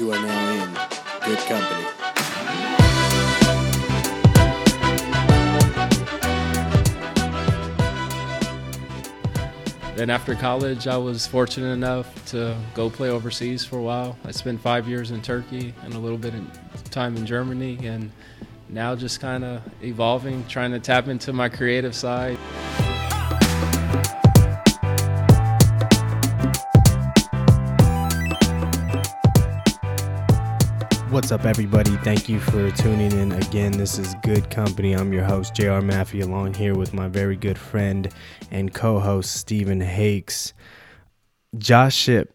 You are now in good company. Then after college, I was fortunate enough to go play overseas for a while. I spent five years in Turkey and a little bit of time in Germany, and now just kind of evolving, trying to tap into my creative side. What's up, everybody? Thank you for tuning in again. This is Good Company. I'm your host, JR Maffey, along here with my very good friend and co host, Stephen Hakes. Josh Shipp,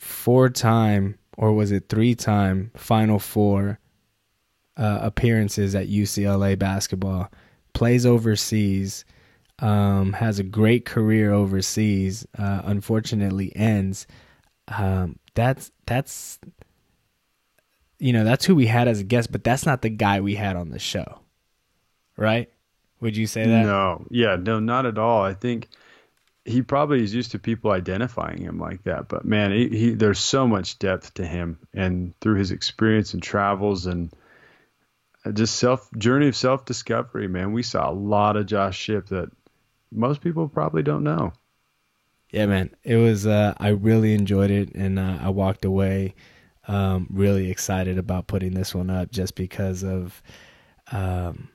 four time, or was it three time, Final Four uh, appearances at UCLA basketball, plays overseas, um, has a great career overseas, uh, unfortunately ends. Um, that's that's you know, that's who we had as a guest, but that's not the guy we had on the show. Right? Would you say that? No. Yeah, no, not at all. I think he probably is used to people identifying him like that, but man, he, he there's so much depth to him and through his experience and travels and just self journey of self discovery, man. We saw a lot of Josh Shipp that most people probably don't know. Yeah, man. It was uh I really enjoyed it and uh, I walked away um, really excited about putting this one up just because of um,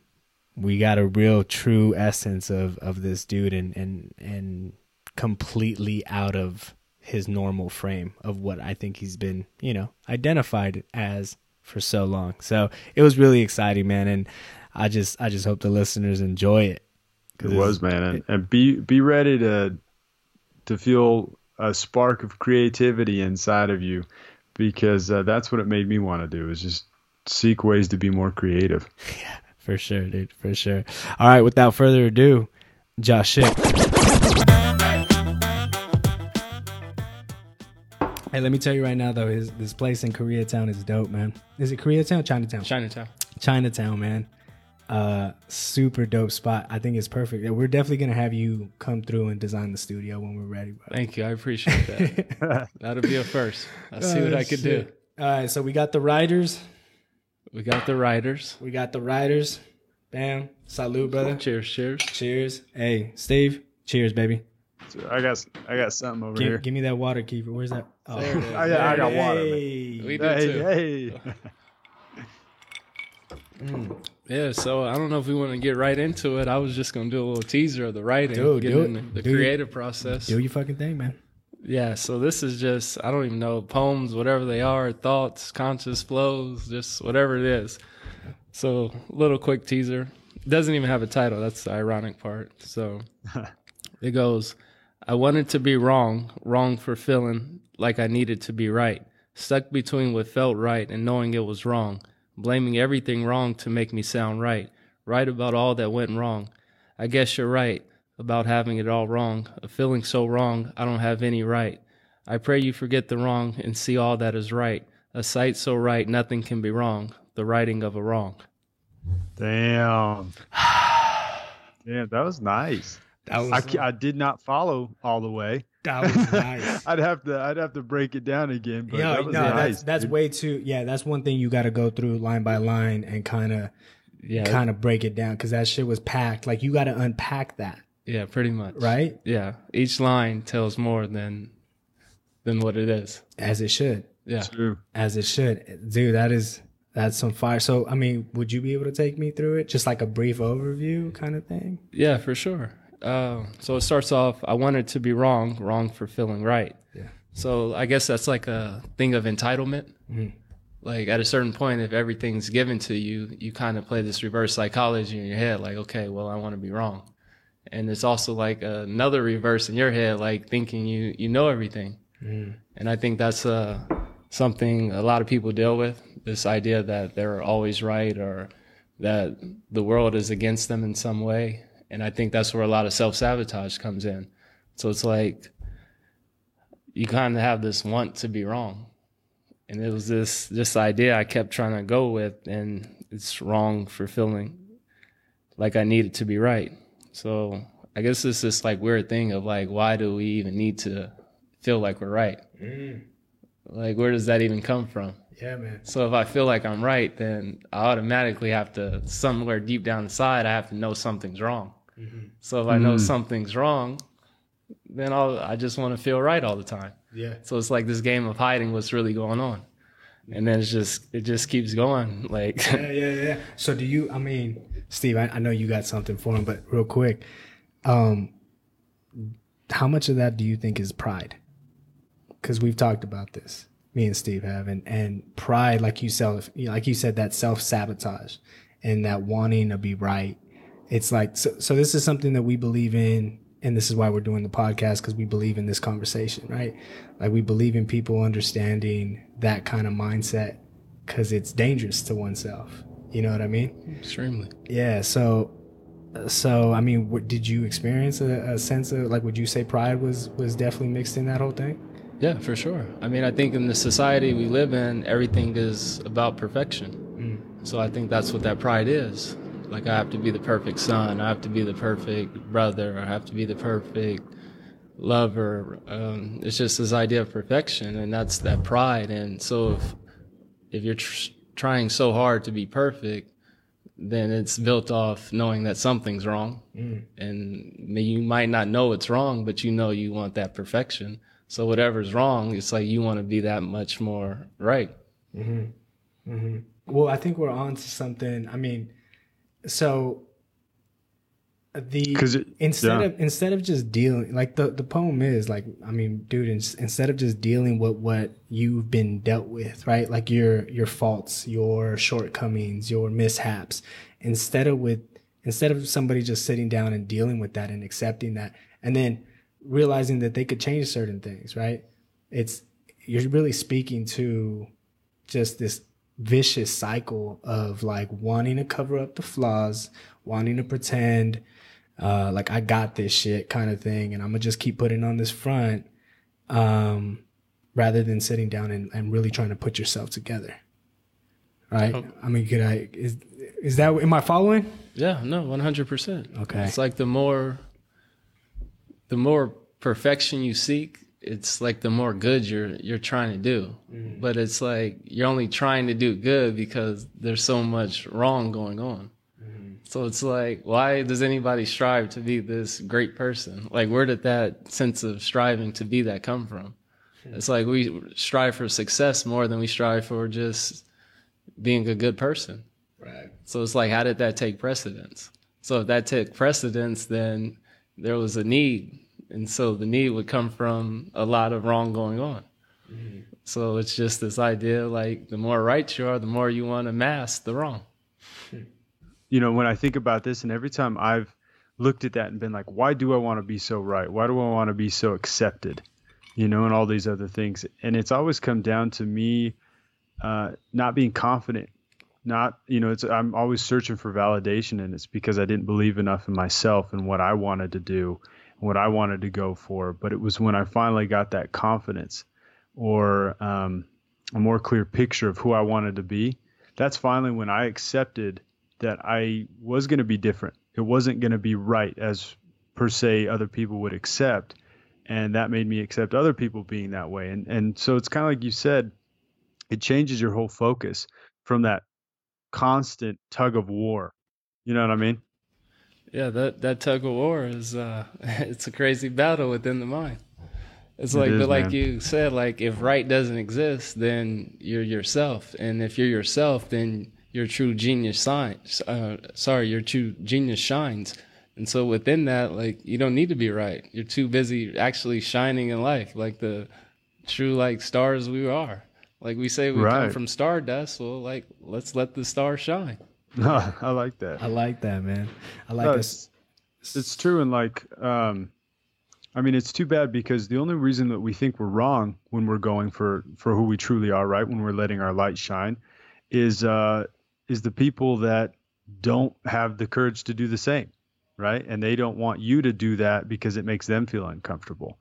we got a real true essence of of this dude and and and completely out of his normal frame of what I think he's been, you know, identified as for so long. So it was really exciting, man, and I just I just hope the listeners enjoy it. It was, man, and, and be be ready to to feel a spark of creativity inside of you because uh, that's what it made me want to do is just seek ways to be more creative. Yeah, for sure, dude, for sure. All right, without further ado, Josh Shipp. Hey, let me tell you right now though, his this place in Koreatown is dope, man. Is it Koreatown? Chinatown. Chinatown. Chinatown, man. Uh, super dope spot. I think it's perfect. We're definitely gonna have you come through and design the studio when we're ready. Bro. Thank you. I appreciate that. That'll be a first. I'll see what Oh, I could do. All right, so we got the writers. do. We got the writers. We got the writers. Bam. Salute, brother. Cheers, cheers. Cheers. Hey, Steve. Cheers, baby. I got I got something over Give, here. give me that water, Kiefer. Where's that? Oh, There it is. I got, I got water. man. Hey. We do Hey, too. hey. Yeah, so I don't know if we want to get right into it. I was just gonna do a little teaser of the writing, Do get do in it. the, the Do your- creative process. Do your fucking thing, man. Yeah, so this is just I don't even know poems, whatever they are, thoughts, conscious flows, just whatever it is. So little quick teaser. Doesn't even have a title. That's the ironic part. So it goes, I wanted to be wrong, wrong for feeling like I needed to be right. Stuck between what felt right and knowing it was wrong. Blaming everything wrong to make me sound right. Right about all that went wrong. I guess you're right about having it all wrong. A feeling so wrong, I don't have any right. I pray you forget the wrong and see all that is right. A sight so right, nothing can be wrong. The righting of a wrong. Damn. Damn, that was nice. That was I, I did not follow all the way. That was nice. I'd have to I'd have to break it down again. But Yeah, that was no, nice. that's that's way too. Yeah, that's one thing you got to go through line by line and kind of Yeah, kind of break it down because that shit was packed. Like you got to unpack that, yeah, pretty much. right? Yeah, each line tells more than than what it is. As it should, Yeah. True. as it should, dude. That is that's some fire. So, I mean, would you be able to take me through it, just like a brief overview kind of thing? Yeah, for sure. Uh, so it starts off, I wanted to be wrong, wrong for feeling right. Yeah. So I guess that's like a thing of entitlement. Mhm. Like at a certain point, if everything's given to you, you kind of play this reverse psychology in your head, like, okay, well, I want to be wrong. And it's also like another reverse in your head, like thinking you you know everything. Mm. And I think that's uh, something a lot of people deal with this idea that they're always right or that the world is against them in some way. And I think that's where a lot of self sabotage comes in. So it's like you kind of have this want to be wrong. And it was this this idea I kept trying to go with, and it's wrong for feeling like I needed to be right. So I guess it's this like weird thing of like, why do we even need to feel like we're right? Mm. Like, where does that even come from? Yeah, man. So if I feel like I'm right, then I automatically have to somewhere deep down inside I have to know something's wrong. So if I know something's wrong, then I'll I just want to feel right all the time. Yeah. So it's like this game of hiding what's really going on. And then it's just it just keeps going. Like Yeah, yeah, yeah. So do you? I mean, Steve, I, I know you got something for him, but real quick, um, how much of that do you think is pride? Because we've talked about this, me and Steve have, and and pride, like you self, like you said, that self sabotage and that wanting to be right. It's like so. So this is something that we believe in, and this is why we're doing the podcast because we believe in this conversation, right? Like we believe in people understanding that kind of mindset because it's dangerous to oneself. You know what I mean? extremely. Yeah. So, so I mean, what, did you experience a, a sense of like? Would you say pride was was definitely mixed in that whole thing? Yeah, for sure. I mean, I think in the society we live in, everything is about perfection. So I think that's what that pride is. Like I have to be the perfect son, I have to be the perfect brother, I have to be the perfect lover. Um, it's just this idea of perfection, and that's that pride. And so if if you're tr- trying so hard to be perfect, then it's built off knowing that something's wrong, and you might not know it's wrong, but you know you want that perfection. So whatever's wrong, it's like you want to be that much more right. Mm-hmm. Mm-hmm. Well, I think we're on to something. I mean, so the 'Cause it- instead yeah. of instead of just dealing like the the poem is like I mean, dude, in, instead of just dealing with what you've been dealt with, right? Like your your faults, your shortcomings, your mishaps, instead of with instead of somebody just sitting down and dealing with that and accepting that, and then realizing that they could change certain things, right? It's you're really speaking to just this vicious cycle of like wanting to cover up the flaws, wanting to pretend uh, like I got this shit kind of thing, and I'm gonna just keep putting on this front, um, rather than sitting down and, and really trying to put yourself together. Right? I mean, could I is is that am I following? Yeah, no, one hundred percent. Okay. It's like the more the more perfection you seek, it's like the more good you're you're trying to do. Mm-hmm. But it's like you're only trying to do good because there's so much wrong going on. Mm-hmm. So it's like, why does anybody strive to be this great person? Like, where did that sense of striving to be that come from? Hmm. It's like we strive for success more than we strive for just being a good person. Right. So it's like, how did that take precedence? So if that took precedence, then there was a need. And so the need would come from a lot of wrong going on. So it's just this idea like the more right you are, the more you want to mask the wrong. you know, when I think about this, and every time I've looked at that and been like, why do I want to be so right? Why do I want to be so accepted? You know, and all these other things. And it's always come down to me uh, not being confident. Not, you know, it's I'm always searching for validation, and it's because I didn't believe enough in myself and what I wanted to do, and what I wanted to go for. But it was when I finally got that confidence, or um, a more clear picture of who I wanted to be. That's finally when I accepted that I was going to be different. It wasn't going to be right as per se other people would accept, and that made me accept other people being that way. And and so it's kind of like you said, it changes your whole focus from that constant tug of war. You know what I mean? Yeah, that, that tug of war is uh it's a crazy battle within the mind. It's like is, but like man. you said, like if right doesn't exist, then you're yourself. And if you're yourself, then your true genius shines. Uh, sorry, your true genius shines. And so within that, like you don't need to be right. You're too busy actually shining in life, like the true like stars we are. Like we say we come Right. from stardust, well like let's let the star shine. I like that. I like that, man. I like No, this. it's, it's true and like um i mean it's too bad because the only reason that we think we're wrong when we're going for for who we truly are right when we're letting our light shine is uh is the people that don't have the courage to do the same right and they don't want you to do that because it makes them feel uncomfortable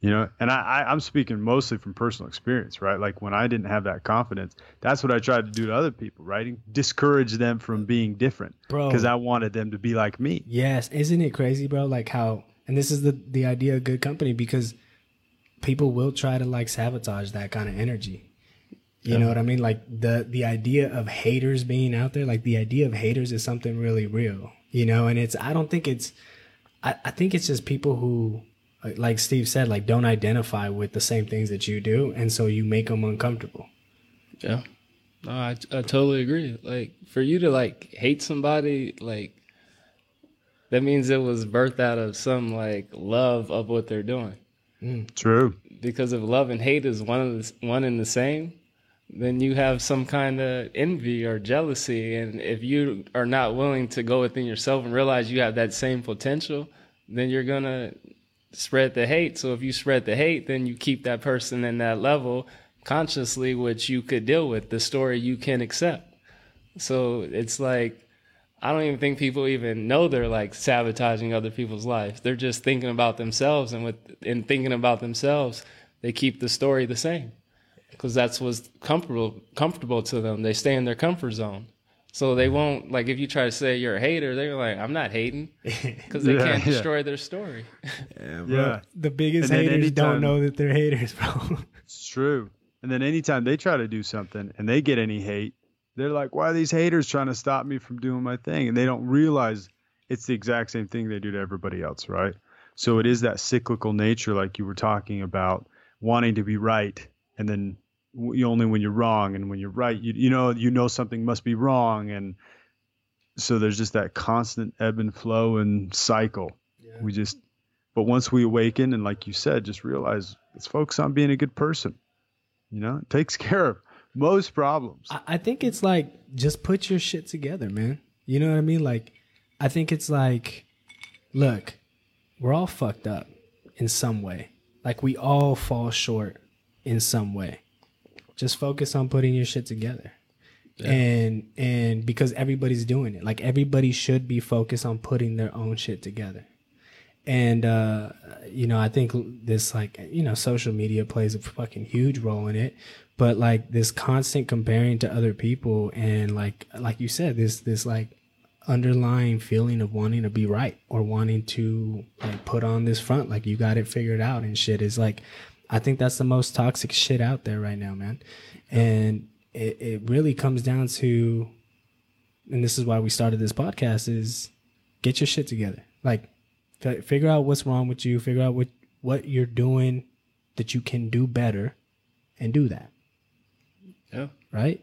you know and I, I i'm speaking mostly from personal experience right like when i didn't have that confidence that's what i tried to do to other people right discourage them from being different Bro. because i wanted them to be like me Yes, isn't it crazy, bro? Like how, and this is the the idea of good company because people will try to like sabotage that kind of energy. You know what I mean? Like the the idea of haters being out there, like the idea of haters is something really real. You know, and it's I don't think it's I, I think it's just people who like- like Steve said, like don't identify with the same things that you do, and so you make them uncomfortable. Yeah. No, I, I totally agree. Like for you to like hate somebody, like that means it was birthed out of some like love of what they're doing. Mm. True. Because if love and hate is one of the, one and the same, then you have some kind of envy or jealousy. And if you are not willing to go within yourself and realize you have that same potential, then you're gonna spread the hate. So if you spread the hate, then you keep that person in that level consciously, which you could deal with, the story you can accept. So it's like I don't even think people even know they're like sabotaging other people's lives. They're just thinking about themselves, and with in thinking about themselves, they keep the story the same because that's what's comfortable comfortable to them. They stay in their comfort zone. So they won't like if you try to say you're a hater, they're like, I'm not hating because they Yeah, can't yeah. destroy their story. Yeah. The biggest And then haters don't know that they're haters, bro. It's true. And then anytime they try to do something and they get any hate, they're like, why are these haters trying to stop me from doing my thing? And they don't realize it's the exact same thing they do to everybody else, right? So it is that cyclical nature, like you were talking about, wanting to be right. And then w- only when you're wrong. And when you're right, you, you know, you know something must be wrong. And so there's just that constant ebb and flow and cycle. We just, but once we awaken and like you said, just realize let's focus on being a good person. You know, it takes care of most problems. I, I think it's like just put your shit together, man. You know what I mean? Like, I think it's like, look, we're all fucked up in some way. Like we all fall short in some way. Just focus on putting your shit together. And and because everybody's doing it. Like everybody should be focused on putting their own shit together. And uh you know, I think this like you know, social media plays a fucking huge role in it. But like this constant comparing to other people and like like you said, this this like underlying feeling of wanting to be right or wanting to like put on this front like you got it figured out and shit is like I think that's the most toxic shit out there right now, man. And it, it really comes down to and this is why we started this podcast is get your shit together. Like fi- figure out what's wrong with you, figure out what what you're doing that you can do better and do that, Yeah. right?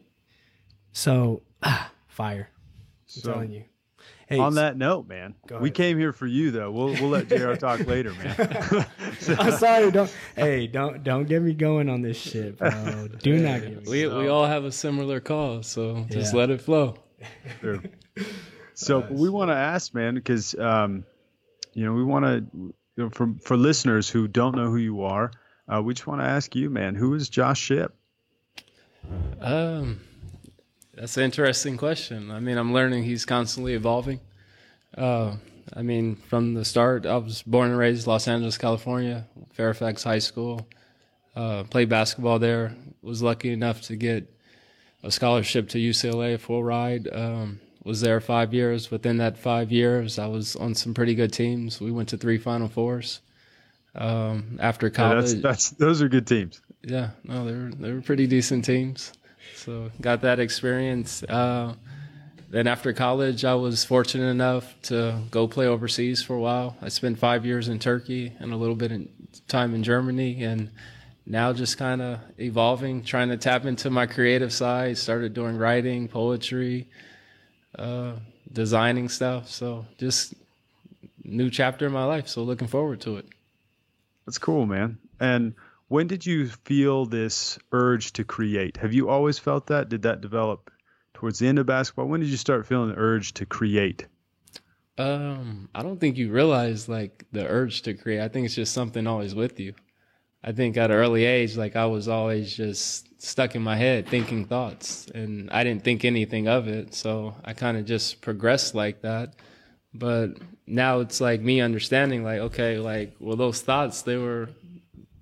So, ah, fire. I'm So- telling you. Hey, On that note, man, Go we ahead. came here for you though. We'll we'll let Jr. talk later, man. I'm sorry. Don't. Hey, don't don't get me going on this shit, bro. Do not get me. We we all have a similar cause, so just Yeah. let it flow. Sure. So we want to ask, man, because um, you know we want to, you know, for for listeners who don't know who you are, uh, we just want to ask you, man, who is Josh Shipp? Um, that's an interesting question. I mean, I'm learning he's constantly evolving. Uh, I mean, from the start, I was born and raised Los Angeles, California, Fairfax High School. Uh, played basketball there. Was lucky enough to get a scholarship to UCLA, full ride. Um, was there five years. Within that five years, I was on some pretty good teams. We went to three Final Fours. Um, after Yeah, college, that's that's those are good teams. yeah, no, they were they were pretty decent teams. So got that experience. Uh, then after college, I was fortunate enough to go play overseas for a while. I spent five years in Turkey and a little bit of time in Germany, and now just kind of evolving, trying to tap into my creative side. Started doing writing, poetry, uh, designing stuff. So just new chapter in my life. So looking forward to it. That's cool, man. And when did you feel this urge to create? Have you always felt that? Did that develop towards the end of basketball? When did you start feeling the urge to create? Um, I don't think you realize like the urge to create. I think it's just something always with you. I think at an early age, like I was always just stuck in my head thinking thoughts, and I didn't think anything of it. So I kind of just progressed like that. But now it's like me understanding, like okay, like well, those thoughts they were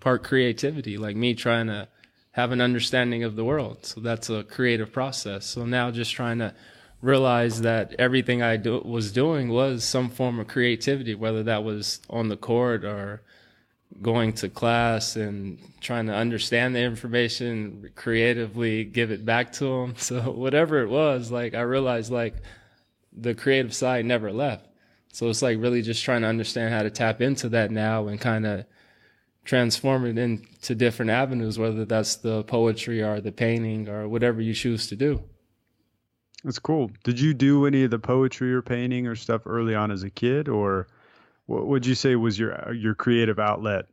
part creativity, like me trying to have an understanding of the world. So that's a creative process. So now just trying to realize that everything I do, was doing was some form of creativity, whether that was on the court or going to class and trying to understand the information creatively give it back to them so whatever it was like i realized like the creative side never left so it's like really just trying to understand how to tap into that now and kind of transform it into different avenues whether that's the poetry or the painting or whatever you choose to do that's cool did you do any of the poetry or painting or stuff early on as a kid or what would you say was your your creative outlet?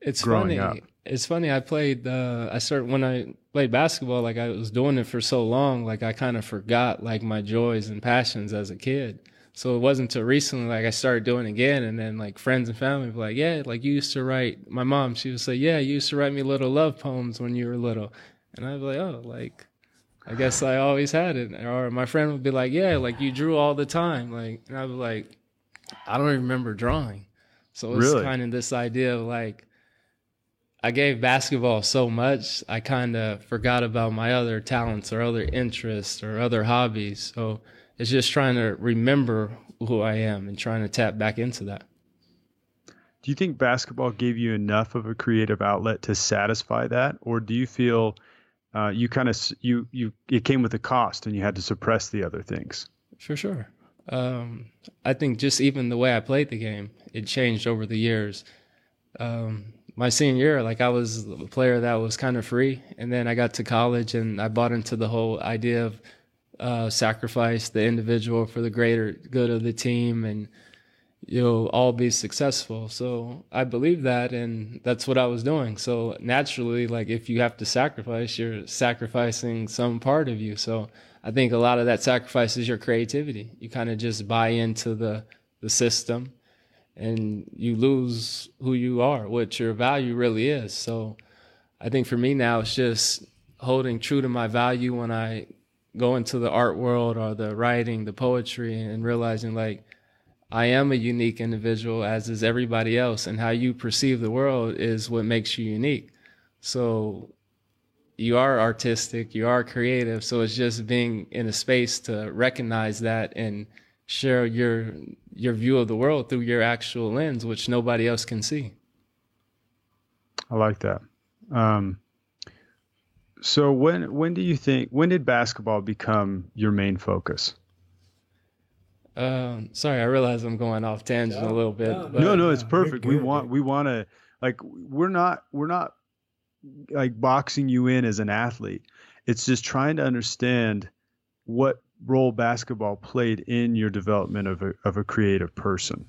It's funny. Up? It's funny. I played. Uh, I started when I played basketball. Like I was doing it for so long. Like I kind of forgot like my joys and passions as a kid. So it wasn't until recently like I started doing it again, and then like friends and family were like, "Yeah, like you used to write." My mom, she would say, "Yeah, you used to write me little love poems when you were little," and I'd be like, "Oh, like." I guess I always had it. Or my friend would be like, "Yeah, like you drew all the time." Like, and I'd be like, I don't even remember drawing. So it's really? kind of this idea of like, I gave basketball so much, I kind of forgot about my other talents or other interests or other hobbies. So it's just trying to remember who I am and trying to tap back into that. Do you think basketball gave you enough of a creative outlet to satisfy that, or do you feel uh, you kind of you you it came with a cost and you had to suppress the other things? For sure. Um, I think just even the way I played the game, it changed over the years. Um, my senior year, like I was a player that was kind of free, and then I got to college and I bought into the whole idea of uh, sacrifice the individual for the greater good of the team, and you'll all be successful. So I believe that, and that's what I was doing. So naturally, like if you have to sacrifice, you're sacrificing some part of you. So I think a lot of that sacrifice is your creativity. You kind of just buy into the the system, and you lose who you are, what your value really is. So, I think for me now, it's just holding true to my value when I go into the art world or the writing, the poetry, and realizing like I am a unique individual, as is everybody else, and how you perceive the world is what makes you unique. So you are artistic, you are creative. So it's just being in a space to recognize that and share your your view of the world through your actual lens, which nobody else can see. I like that. Um, so when when do you think when did basketball become your main focus? Um, sorry, I realize I'm going off tangent no, a little bit. No, no, no, it's perfect. we want we want to like we're not we're not like boxing you in as an athlete. It's just trying to understand what role basketball played in your development of a, of a creative person,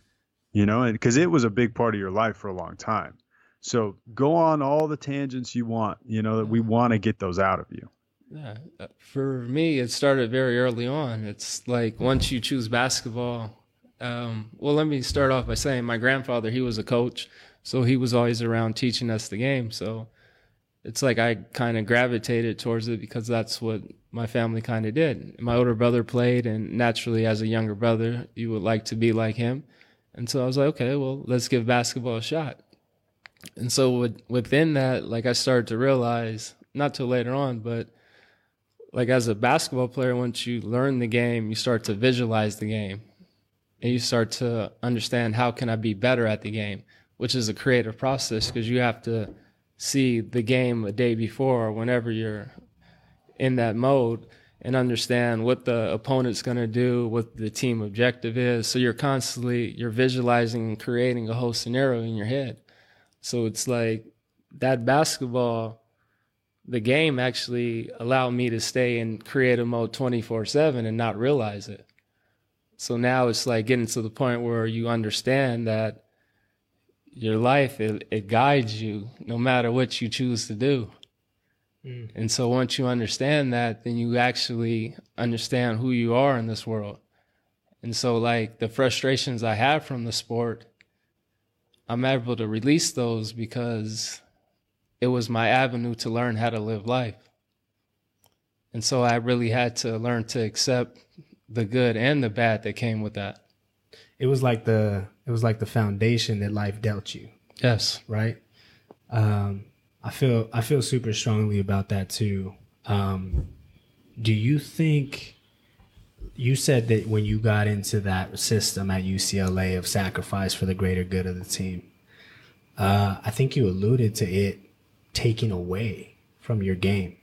you know, and because it was a big part of your life for a long time. So go on all the tangents you want, you know, that we want to get those out of you. Yeah. Uh, for me, it started very early on. It's like once you choose basketball, um, well, let me start off by saying my grandfather, he was a coach. So he was always around teaching us the game. So it's like I kind of gravitated towards it because that's what my family kind of did. My older brother played, and naturally, as a younger brother, you would like to be like him. And so I was like, okay, well, let's give basketball a shot. And so with, within that, like I started to realize, not till later on, but like as a basketball player, once you learn the game, you start to visualize the game, and you start to understand how can I be better at the game, which is a creative process because you have to see the game a day before or whenever you're in that mode and understand what the opponent's going to do, what the team objective is. So you're constantly you're visualizing and creating a whole scenario in your head. So it's like that basketball the game actually allowed me to stay in creative mode 24/7 and not realize it. So now it's like getting to the point where you understand that your life it, it guides you no matter what you choose to do mm. and so once you understand that then you actually understand who you are in this world and so like the frustrations i have from the sport i'm able to release those because it was my avenue to learn how to live life and so i really had to learn to accept the good and the bad that came with that it was like the it was like the foundation that life dealt you. Yes. Right. Um, I feel I feel super strongly about that too. Um, do you think you said that when you got into that system at UCLA of sacrifice for the greater good of the team? uh, I think you alluded to it taking away from your game.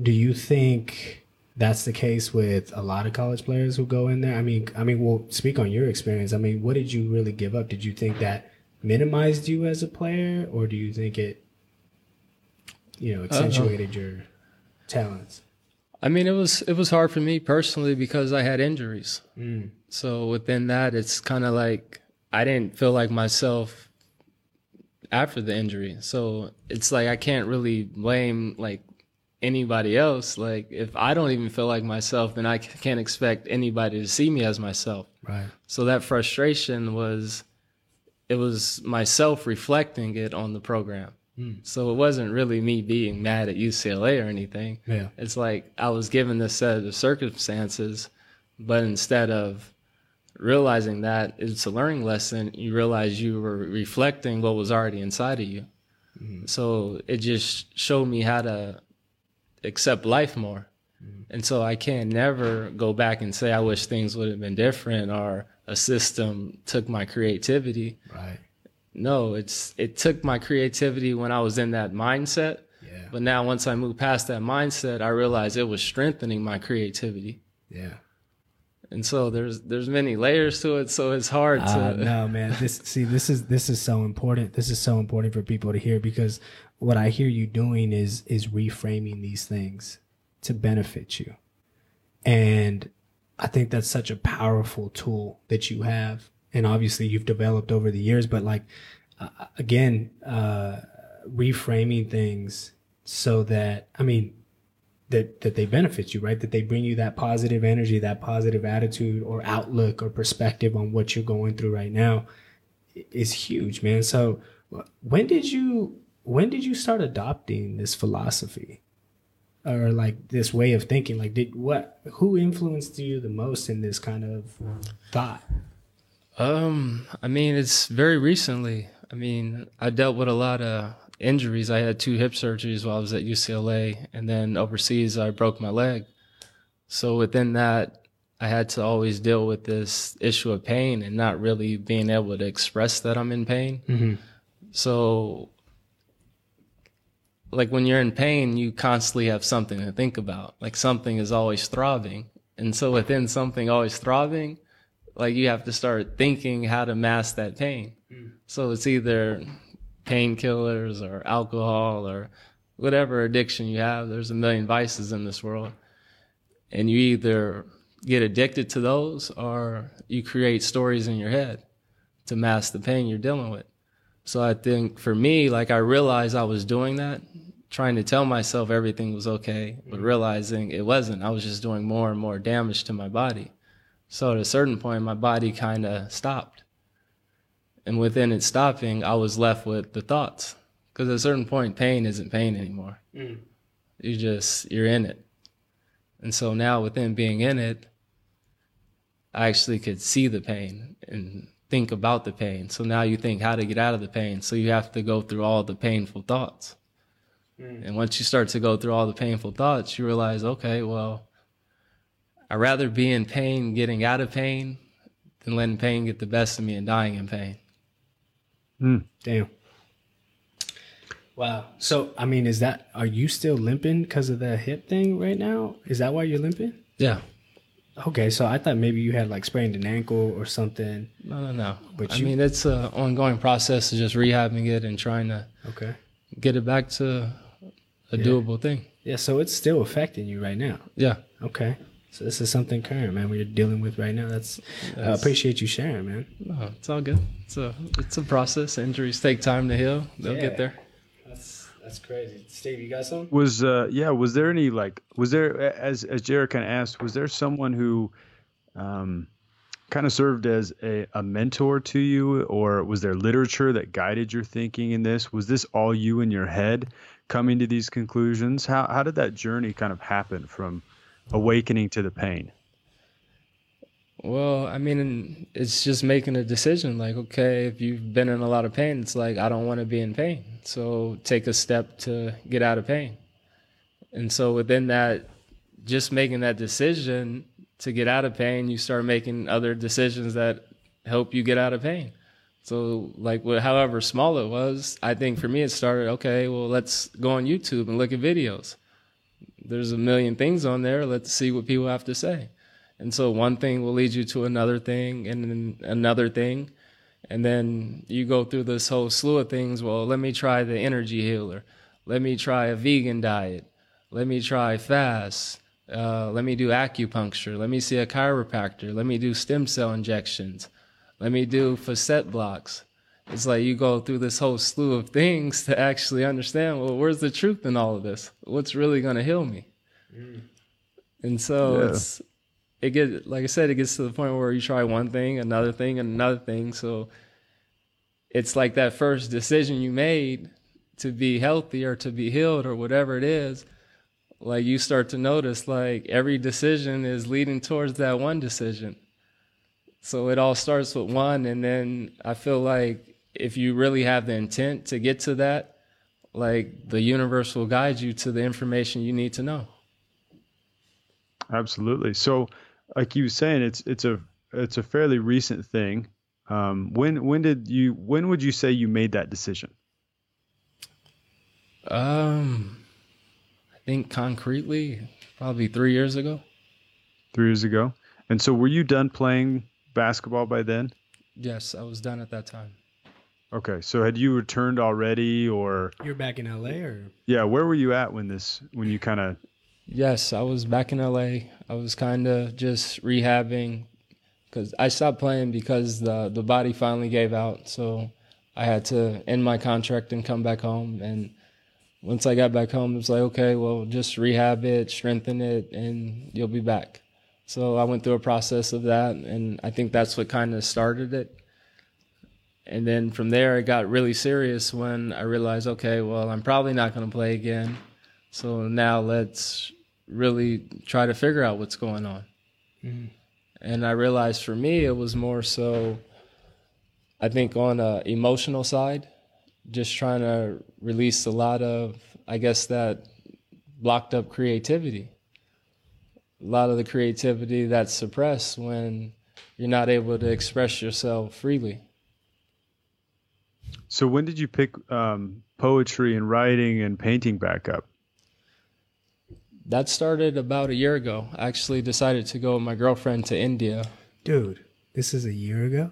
Do you think that's the case with a lot of college players who go in there? I mean, I mean, well, speak on your experience. I mean, what did you really give up? Did you think that minimized you as a player, or do you think it, you know, accentuated uh-huh. your talents? I mean, it was it was hard for me personally because I had injuries. Mm. So within that, it's kind of like I didn't feel like myself after the injury. So it's like I can't really blame like anybody else. Like if I don't even feel like myself, then I can't expect anybody to see me as myself. Right. So that frustration was, it was myself reflecting it on the program. Mm. So it wasn't really me being mad at UCLA or anything. Yeah. It's like I was given this set of circumstances, but instead of realizing that it's a learning lesson, you realize you were reflecting what was already inside of you. Mm. So it just showed me how to accept life more. Mm-hmm. And so I can never go back and say I wish things would have been different or a system took my creativity. Right. No, it's it took my creativity when I was in that mindset. Yeah. But now once I moved past that mindset, I realized it was strengthening my creativity. Yeah. And so there's there's many layers to it, so it's hard to. Uh, no, man. This see, this is this is so important. This is so important for people to hear because what I hear you doing is is reframing these things to benefit you. And I think that's such a powerful tool that you have. And obviously you've developed over the years, but like, uh, again, uh, reframing things so that, I mean, that, that they benefit you, right? That they bring you that positive energy, that positive attitude or outlook or perspective on what you're going through right now is huge, man. So when did you when did you start adopting this philosophy or like this way of thinking like did what who influenced you the most in this kind of thought um i mean it's very recently i mean i dealt with a lot of injuries i had two hip surgeries while i was at ucla and then overseas i broke my leg so within that i had to always deal with this issue of pain and not really being able to express that i'm in pain mm-hmm. so like when you're in pain, you constantly have something to think about. Like something is always throbbing. And so within something always throbbing, like you have to start thinking how to mask that pain. Mm. So it's either painkillers or alcohol or whatever addiction you have. There's a million vices in this world. And you either get addicted to those or you create stories in your head to mask the pain you're dealing with. So I think for me, like I realized I was doing that, trying to tell myself everything was okay, but realizing it wasn't. I was just doing more and more damage to my body. So at a certain point, my body kind of stopped. And within it stopping, I was left with the thoughts. Because at a certain point, pain isn't pain anymore. Mm. You just, you're in it. And so now within being in it, I actually could see the pain and think about the pain. So now you think how to get out of the pain. So you have to go through all the painful thoughts. Mm. And once you start to go through all the painful thoughts, you realize, okay, well, I'd rather be in pain getting out of pain than letting pain get the best of me and dying in pain. Mm. Damn. Wow. So, I mean, is that, are you still limping because of the hip thing right now? Is that why you're limping? Yeah. Okay, so I thought maybe you had like sprained an ankle or something. No, no, no. But I you, mean, it's an ongoing process of just rehabbing it and trying to okay get it back to a yeah. doable thing. Yeah, so it's still affecting you right now. Yeah. Okay. So this is something current, man. We're dealing with right now. That's I uh, appreciate you sharing, man. No, it's all good. It's a it's a process. Injuries take time to heal. They'll yeah. get there. That's crazy. Steve, you got some? Was uh yeah, was there any like was there as as Jared kind of asked, was there someone who um kind of served as a, a mentor to you or was there literature that guided your thinking in this? Was this all you in your head coming to these conclusions? How how did that journey kind of happen from awakening to the pain? Well, I mean, it's just making a decision. Like, okay, if you've been in a lot of pain, it's like, I don't want to be in pain. So take a step to get out of pain. And so within that, just making that decision to get out of pain, you start making other decisions that help you get out of pain. So like however small it was, I think for me it started okay, well let's go on YouTube and look at videos. There's a million things on there, let's see what people have to say. And so one thing will lead you to another thing and then another thing. And then you go through this whole slew of things. Well, let me try the energy healer. Let me try a vegan diet. Let me try fast. Uh, let me do acupuncture. Let me see a chiropractor. Let me do stem cell injections. Let me do facet blocks. It's like you go through this whole slew of things to actually understand, well, where's the truth in all of this? What's really going to heal me? Mm. And so Yeah. it's, it gets, like I said, it gets to the point where you try one thing, another thing, and another thing. So it's like that first decision you made to be healthy or to be healed or whatever it is like you start to notice like every decision is leading towards that one decision so it all starts with one and then i feel like if you really have the intent to get to that like the universe will guide you to the information you need to know Absolutely. So, like you were saying, it's it's a it's a fairly recent thing. Um, when when did you when would you say you made that decision? um i think concretely probably three years ago Three years ago. And so, were you done playing basketball by then? yes i was done at that time Okay. So, had you returned already, or You're back in LA or yeah, where were you at when this when you kind of Yes, I was back in LA. I was kind of just rehabbing because I stopped playing because the the body finally gave out. So I had to end my contract and come back home. And once I got back home, it was like, okay, well, just rehab it, strengthen it, and you'll be back. So I went through a process of that, and I think that's what kind of started it. And then from there, it got really serious when I realized, okay, well, I'm probably not going to play again. So now let's really try to figure out what's going on. Mm-hmm. And I realized for me, it was more so, I think, on a emotional side, just trying to release a lot of, I guess, that blocked up creativity. A lot of the creativity that's suppressed when you're not able to express yourself freely. So when did you pick um, poetry and writing and painting back up? That started about a year ago. I actually decided to go with my girlfriend to India. dude, this is a year ago.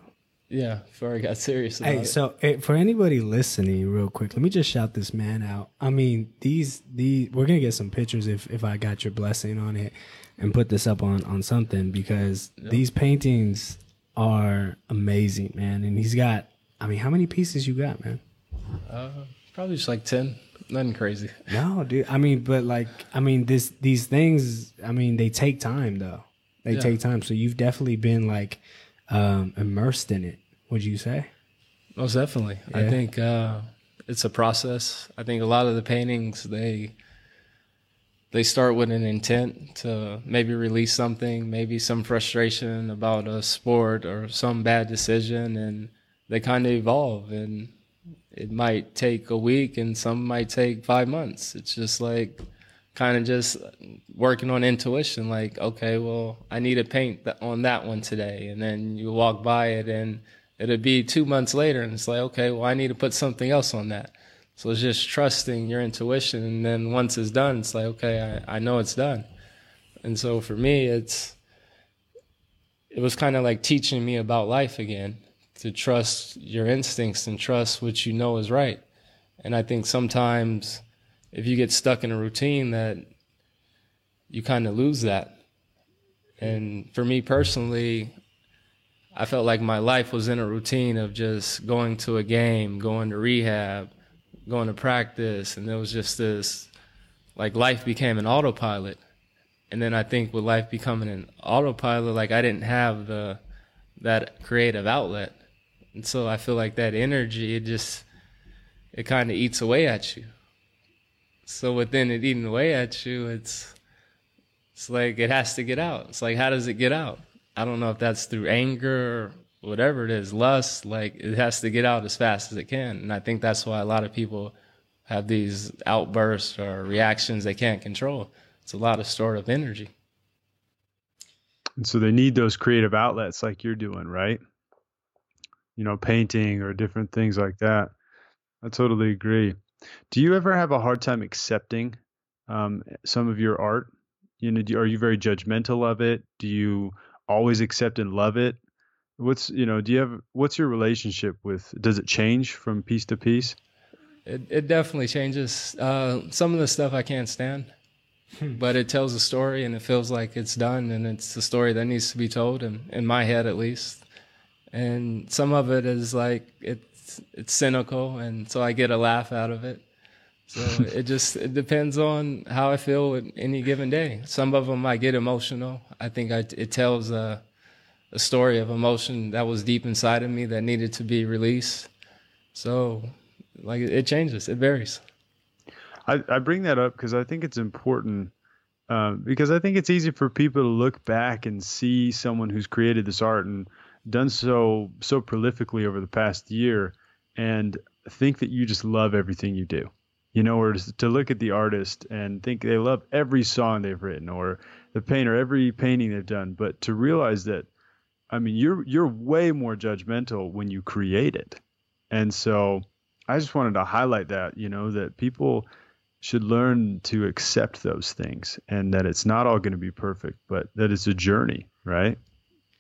Yeah, before I got serious about Hey, it. so eh, for anybody listening, real quick, let me just shout this man out. I mean, these these we're gonna get some pictures if if I got your blessing on it, and put this up on on something because these paintings are amazing, man. And he's got, I mean, how many pieces you got, man? Uh, probably just like 10. Nothing crazy. No, dude. I mean, but like, I mean, this these things. I mean, they take time though. They Yeah. take time. So you've definitely been like um immersed in it. Would you say? Most definitely. I think uh, it's a process. I think a lot of the paintings, they they start with an intent to maybe release something, maybe some frustration about a sport or some bad decision, and they kind of evolve. And it might take a week, and some might take five months. It's just like kind of just working on intuition. Like, okay, well, I need to paint on that one today, and then you walk by it, and it'll be two months later, and it's like, okay, well, I need to put something else on that. So it's just trusting your intuition, and then once it's done, it's like, okay, I, I know it's done. And so for me, it's it was kind of like teaching me about life again to trust your instincts and trust what you know is right. And I think sometimes if you get stuck in a routine that you kind of lose that. And for me personally, I felt like my life was in a routine of just going to a game, going to rehab, going to practice, and there was just this like life became an autopilot. And then I think with life becoming an autopilot, like I didn't have the that creative outlet. And so I feel like that energy, it just it kind of eats away at you. So within it eating away at you, it's it's like it has to get out. It's like how does it get out? I don't know if that's through anger or whatever it is, lust, like it has to get out as fast as it can. And I think that's why a lot of people have these outbursts or reactions they can't control. It's a lot of stored up energy. And so they need those creative outlets like you're doing, right? You know, painting or different things like that. I totally agree. Do you ever have a hard time accepting um, some of your art? You know, do, are you very judgmental of it? Do you always accept and love it? What's you know? Do you have what's your relationship with? Does it change from piece to piece? It it definitely changes. Uh, some of the stuff I can't stand, but it tells a story and it feels like it's done and it's the story that needs to be told, in, in my head at least. And some of it is like it's it's cynical, and so I get a laugh out of it. So it just it depends on how I feel at any given day. Some of them I get emotional. I think I, it tells a, a story of emotion that was deep inside of me that needed to be released. So like it changes, it varies. I, I bring that up because I think it's important um, because I think it's easy for people to look back and see someone who's created this art and done so so prolifically over the past year and think that you just love everything you do you know, or to look at the artist and think they love every song they've written or the painter, every painting they've done, but to realize that, I mean, you're you're way more judgmental when you create it, and so I just wanted to highlight that, you know, that people should learn to accept those things and that it's not all going to be perfect, but that it's a journey, right?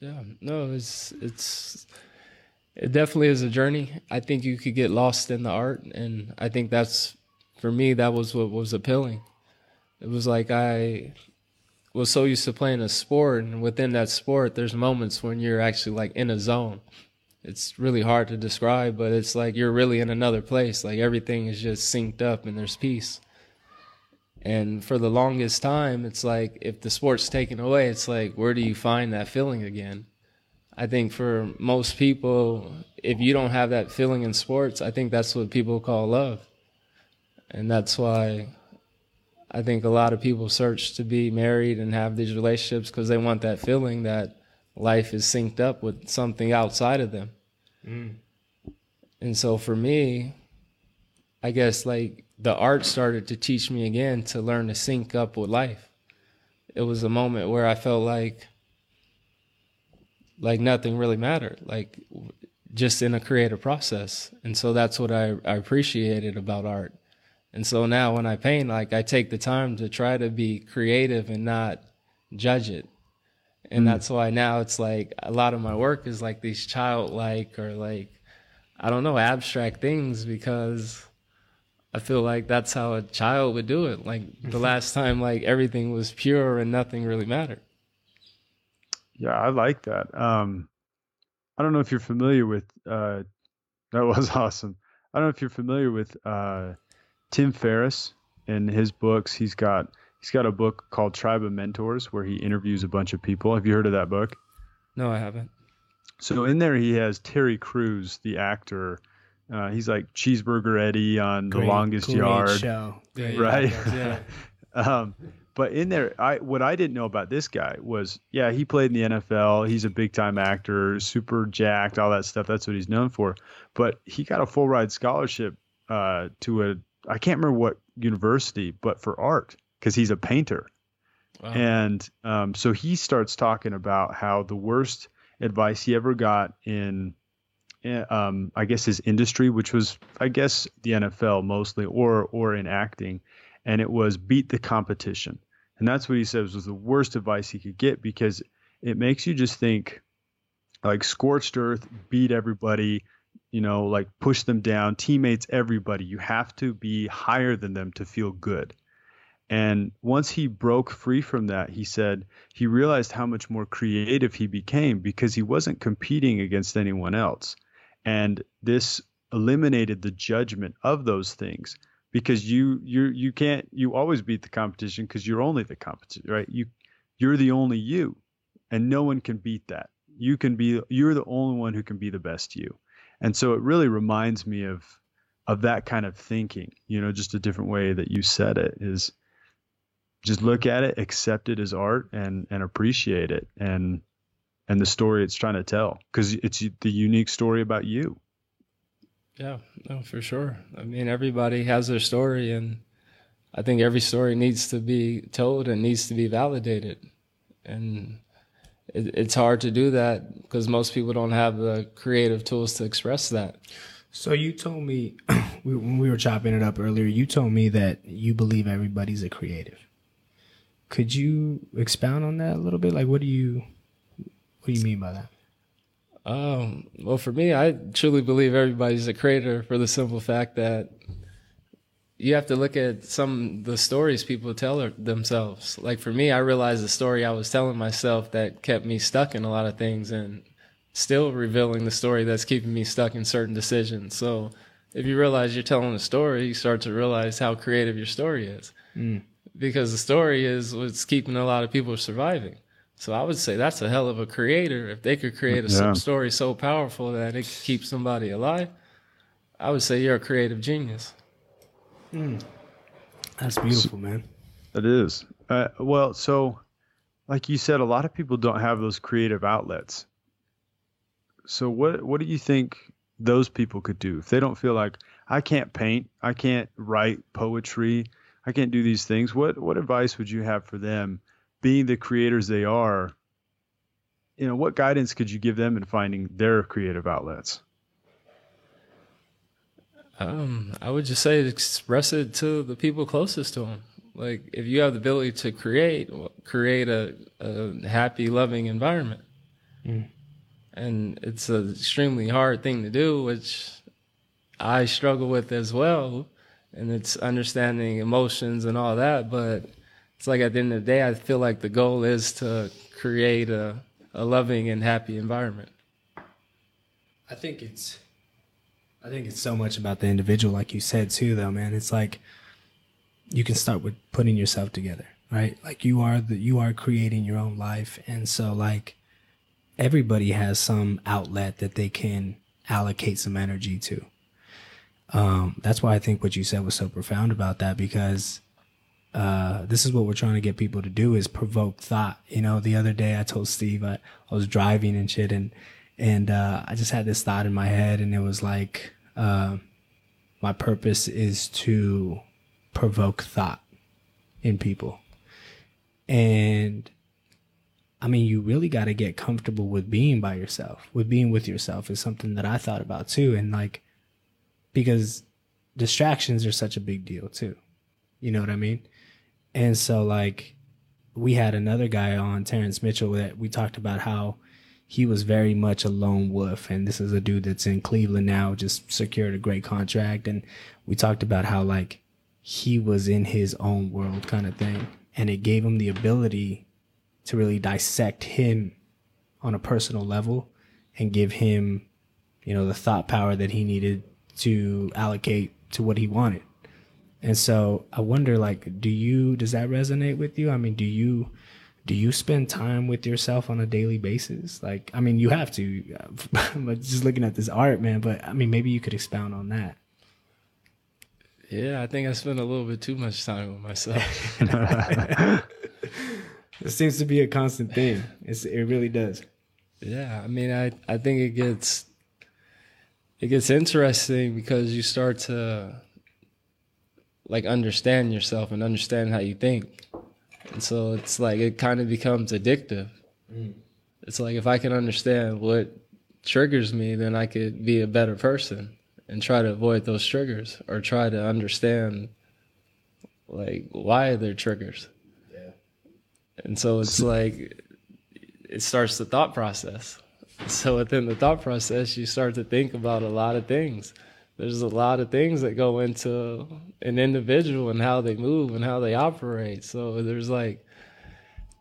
Yeah, no, it's it's it definitely is a journey. I think you could get lost in the art, and I think that's for me, that was what was appealing. It was like I was so used to playing a sport, and within that sport, there's moments when you're actually like in a zone. It's really hard to describe, but it's like you're really in another place. Like everything is just synced up and there's peace. And for the longest time, it's like if the sport's taken away, it's like, where do you find that feeling again? I think for most people, if you don't have that feeling in sports, I think that's what people call love and that's why I think a lot of people search to be married and have these relationships because they want that feeling that life is synced up with something outside of them. Mm. And so for me, I guess like the art started to teach me again to learn to sync up with life. It was a moment where I felt like like nothing really mattered, like just in a creative process. And so that's what I, I appreciated about art and so now when I paint, like I take the time to try to be creative and not judge it. And mm. that's why now it's like a lot of my work is like these childlike or like, I don't know, abstract things because I feel like that's how a child would do it. Like the last time, like everything was pure and nothing really mattered. Yeah, I like that. Um, I don't know if you're familiar with, uh, that was awesome. I don't know if you're familiar with, uh, Tim Ferriss in his books, he's got he's got a book called Tribe of Mentors where he interviews a bunch of people. Have you heard of that book? No, I haven't. So in there he has Terry Crews, the actor. Uh, he's like Cheeseburger Eddie on great, The Longest Yard, show. right? Yeah. um, but in there, I what I didn't know about this guy was, yeah, he played in the NFL. He's a big time actor, super jacked, all that stuff. That's what he's known for. But he got a full ride scholarship uh, to a I can't remember what university, but for art because he's a painter. Wow. And um, so he starts talking about how the worst advice he ever got in, um, I guess his industry, which was I guess the NFL mostly, or or in acting, and it was beat the competition. And that's what he says was the worst advice he could get because it makes you just think like scorched earth, beat everybody, you know, like push them down, teammates, everybody. You have to be higher than them to feel good. And once he broke free from that, he said he realized how much more creative he became because he wasn't competing against anyone else. And this eliminated the judgment of those things because you you you can't you always beat the competition because you're only the competition, right? You you're the only you and no one can beat that. You can be you're the only one who can be the best you and so it really reminds me of of that kind of thinking you know just a different way that you said it is just look at it accept it as art and and appreciate it and and the story it's trying to tell because it's the unique story about you yeah no for sure i mean everybody has their story and i think every story needs to be told and needs to be validated and it, it's hard to do that because most people don't have the creative tools to express that. So you told me when we were chopping it up earlier, you told me that you believe everybody's a creative. Could you expound on that a little bit? Like, what do you what do you mean by that? Um, well, for me, I truly believe everybody's a creator for the simple fact that you have to look at some the stories people tell themselves. Like for me, I realized the story I was telling myself that kept me stuck in a lot of things and still revealing the story that's keeping me stuck in certain decisions. So if you realize you're telling a story, you start to realize how creative your story is. Mm. Because the story is what's keeping a lot of people surviving. So I would say that's a hell of a creator. If they could create a yeah. story so powerful that it could keep somebody alive, I would say you're a creative genius. Mm. That's beautiful, man. That is. Uh, well, so like you said, a lot of people don't have those creative outlets. So what what do you think those people could do if they don't feel like I can't paint, I can't write poetry, I can't do these things? What what advice would you have for them? Being the creators they are, you know, what guidance could you give them in finding their creative outlets? Um, I would just say express it to the people closest to them. Like if you have the ability to create, create a, a happy, loving environment. Mm. And it's an extremely hard thing to do, which I struggle with as well. And it's understanding emotions and all that. But it's like at the end of the day, I feel like the goal is to create a, a loving and happy environment. I think it's, I think it's so much about the individual, like you said too, though, man. It's like you can start with putting yourself together, right? Like you are the, you are creating your own life, and so like everybody has some outlet that they can allocate some energy to. Um, that's why I think what you said was so profound about that because uh, this is what we're trying to get people to do is provoke thought. You know, the other day I told Steve I, I was driving and shit and, and, uh, I just had this thought in my head and it was like, uh, my purpose is to provoke thought in people. And I mean, you really got to get comfortable with being by yourself, with being with yourself is something that I thought about too. And like, because distractions are such a big deal too. You know what I mean? And so like we had another guy on Terrance Mitchell that we talked about how he was very much a lone wolf. And this is a dude that's in Cleveland now just secured a great contract. And we talked about how like he was in his own world kind of thing. And it gave him the ability to really dissect him on a personal level and give him you know the thought power that he needed to allocate to what he wanted and so I wonder, like, do you, does that resonate with you? I mean, do you, do you spend time with yourself on a daily basis? Like, I mean, you have to, but just looking at this art, man, but I mean, maybe you could expound on that. Yeah, I think I spend a little bit too much time with myself. it seems to be a constant thing. It's, it really does. Yeah, I mean, I, I think it gets, it gets interesting because you start to, like understand yourself and understand how you think. And so it's like it kind of becomes addictive. Mm. It's like if I can understand what triggers me, then I could be a better person and try to avoid those triggers or try to understand like why they're triggers. Yeah. And so it's like it starts the thought process. So within the thought process, you start to think about a lot of things there's a lot of things that go into an individual and how they move and how they operate. So there's like,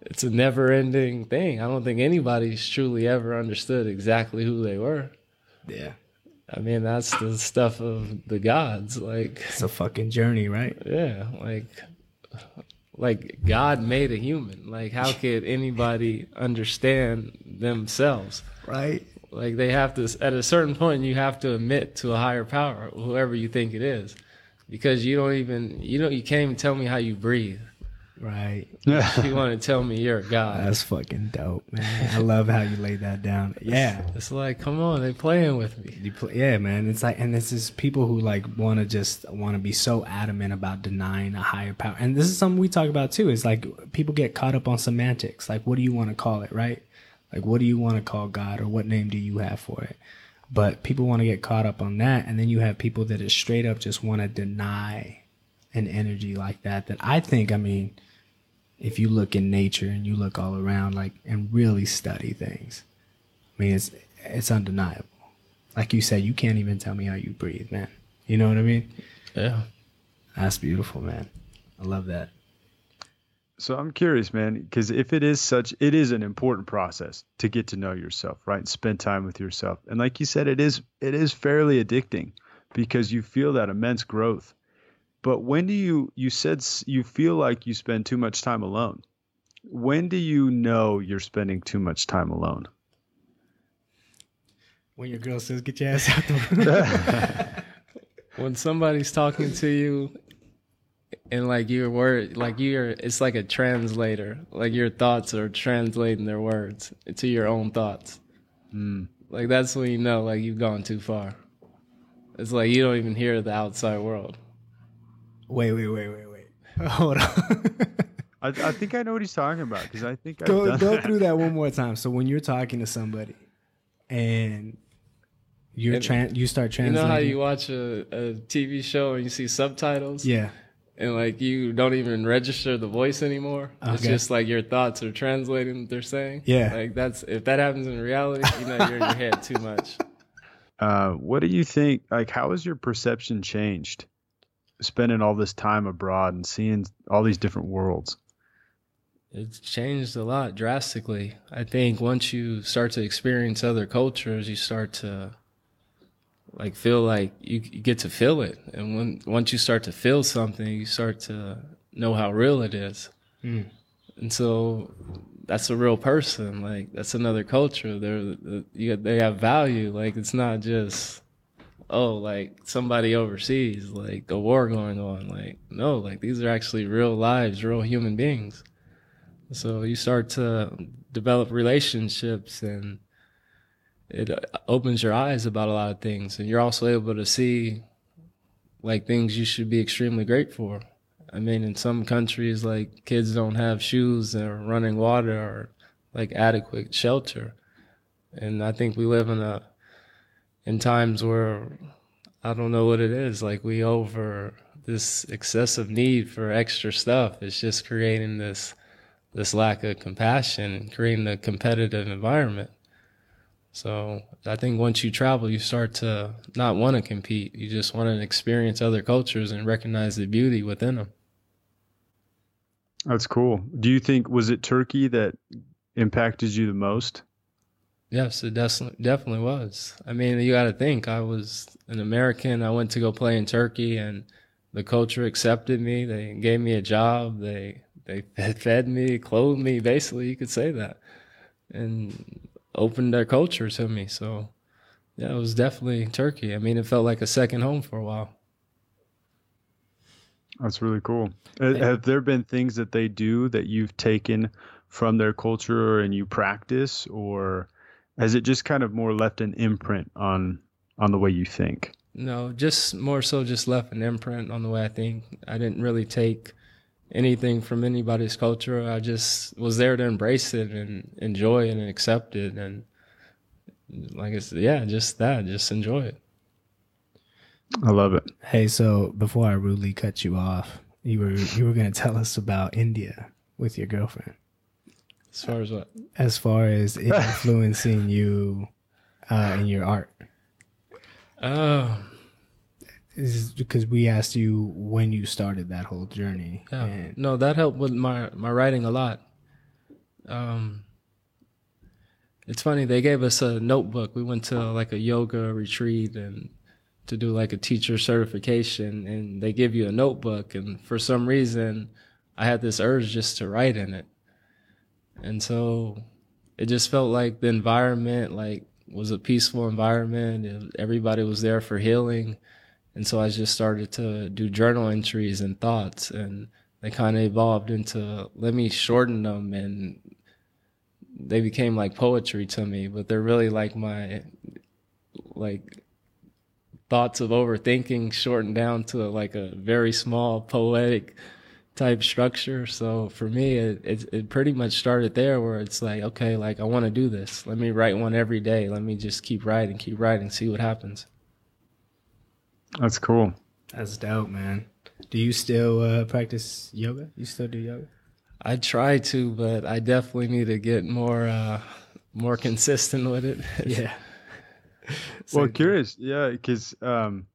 it's a never ending thing. I don't think anybody's truly ever understood exactly who they were. Yeah. I mean, that's the stuff of the gods. Like, it's a fucking journey, right? Yeah. Like, like God made a human. Like, how could anybody understand themselves? Right. Like they have to at a certain point you have to admit to a higher power, whoever you think it is. Because you don't even you don't you can't even tell me how you breathe. Right. you want to tell me you're a god. That's fucking dope, man. I love how you laid that down. Yeah. It's, it's like, come on, they playing with me. Play, yeah, man. It's like, and this is people who like want to just want to be so adamant about denying a higher power. And this is something we talk about too. Is like people get caught up on semantics. Like, what do you want to call it, right? Like, what do you want to call God or what name do you have for it? But people want to get caught up on that. And then you have people that is straight up just want to deny an energy like that. That I think, I mean, if you look in nature and you look all around, like, and really study things, I mean, it's, it's undeniable. Like you said, you can't even tell me how you breathe, man. You know what I mean? Yeah. That's beautiful, man. I love that. So I'm curious, man, because if it is such, it is an important process to get to know yourself, right? Spend time with yourself, and like you said, it is it is fairly addicting because you feel that immense growth. But when do you you said you feel like you spend too much time alone? When do you know you're spending too much time alone? When your girl says, "Get your ass out the room." when somebody's talking to you and like your word like you're it's like a translator like your thoughts are translating their words to your own thoughts mm. like that's when you know like you've gone too far it's like you don't even hear the outside world wait wait wait wait wait hold on I, I think I know what he's talking about because I think go I've go that. through that one more time. So when you're talking to somebody, and you're tran you start translating you know how you watch a, a tv show and you see subtitles yeah. And like you don't even register the voice anymore it's just like your thoughts are translating what they're saying Yeah. like that's if that happens in reality you know you're in your head too much Uh, what do you think? Like, how has your perception changed? Spending all this time abroad and seeing all these different worlds. It's changed a lot drastically. I think once you start to experience other cultures, you start to like feel like you, you get to feel it, and when once you start to feel something, you start to know how real it is. Mm. And so that's a real person. Like that's another culture. They're you, they have value. Like it's not just oh like somebody overseas like a war going on. Like no, like these are actually real lives, real human beings. So you start to develop relationships and it opens your eyes about a lot of things and you're also able to see like things you should be extremely grateful for. I mean, in some countries, like kids don't have shoes or running water or like adequate shelter. And I think we live in a, in times where I don't know what it is. Like we over this excessive need for extra stuff. It's just creating this, this lack of compassion creating a competitive environment. So I think once you travel, you start to not want to compete. You just want to experience other cultures and recognize the beauty within them. That's cool. Do you think was it Turkey that impacted you the most? Yes, it definitely definitely was. I mean, you got to think. I was an American. I went to go play in Turkey, and the culture accepted me. They gave me a job. They they fed me, clothed me. Basically, you could say that, and opened their culture to me. So, yeah, it was definitely Turkey. I mean, it felt like a second home for a while. That's really cool. Uh, Have there been things that they do that you've taken from their culture and you practice, or has it just kind of more left an imprint on on the way you think? No, just more so just left an imprint on the way I think. I didn't really take anything from anybody's culture. I just was there to embrace it and enjoy it and accept it and like I said, yeah, just that, just enjoy it. I love it. Hey, so before I rudely cut you off, you were you were gonna tell us about India with your girlfriend. As far as what? As far as influencing you uh, in your art, Oh, this is because we asked you when you started that whole journey. yeah. and- No, that helped with my my writing a lot. Um it's funny, they gave us a notebook. We went to like a yoga retreat and to do like a teacher certification and they give you a notebook and for some reason I had this urge just to write in it. And so it just felt like the environment like was a peaceful environment and everybody was there for healing. And so I just started to do journal entries and thoughts and they kind of evolved into let me shorten them and they became like poetry to me, but they're really like my like thoughts of overthinking shortened down to like a very small poetic type structure. So for me, it, it, it pretty much started there where it's like, okay, like I want to do this. Let me write one every day. Let me just keep writing, keep writing, see what happens. That's cool. That's dope, man. Do you still uh, practice yoga? You still do yoga? I try to, but I definitely need to get more uh, more consistent with it. Yeah. well, curious, yeah, because um,